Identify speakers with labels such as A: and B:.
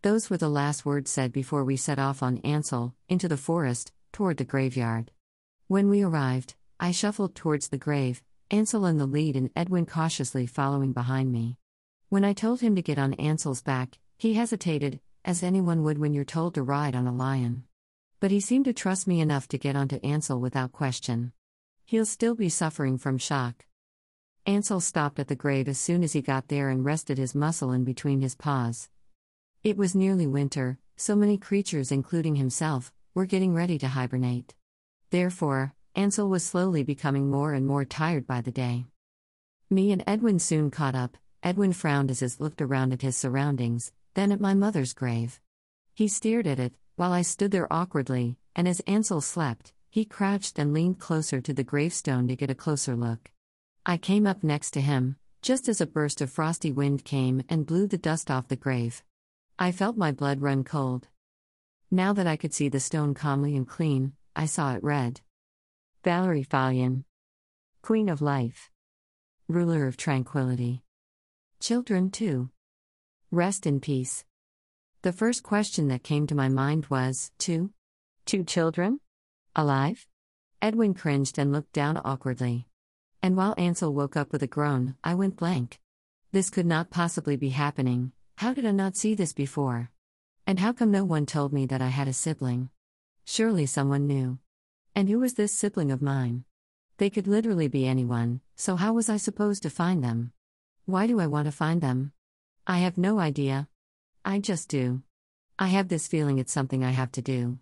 A: Those were the last words said before we set off on Ansel, into the forest, toward the graveyard. When we arrived, I shuffled towards the grave, Ansel in the lead and Edwin cautiously following behind me. When I told him to get on Ansel's back, he hesitated, as anyone would when you're told to ride on a lion. But he seemed to trust me enough to get onto Ansel without question. He'll still be suffering from shock. Ansel stopped at the grave as soon as he got there and rested his muscle in between his paws. It was nearly winter, so many creatures, including himself, were getting ready to hibernate. Therefore, Ansel was slowly becoming more and more tired by the day. Me and Edwin soon caught up. Edwin frowned as he looked around at his surroundings, then at my mother's grave. He stared at it, while I stood there awkwardly, and as Ansel slept, he crouched and leaned closer to the gravestone to get a closer look. I came up next to him, just as a burst of frosty wind came and blew the dust off the grave. I felt my blood run cold. Now that I could see the stone calmly and clean, I saw it read Valerie Fallion, Queen of Life, Ruler of Tranquility. Children, two. Rest in peace. The first question that came to my mind was Two? Two children? Alive? Edwin cringed and looked down awkwardly. And while Ansel woke up with a groan, I went blank. This could not possibly be happening. How did I not see this before? And how come no one told me that I had a sibling? Surely someone knew. And who was this sibling of mine? They could literally be anyone, so how was I supposed to find them? Why do I want to find them? I have no idea. I just do. I have this feeling it's something I have to do.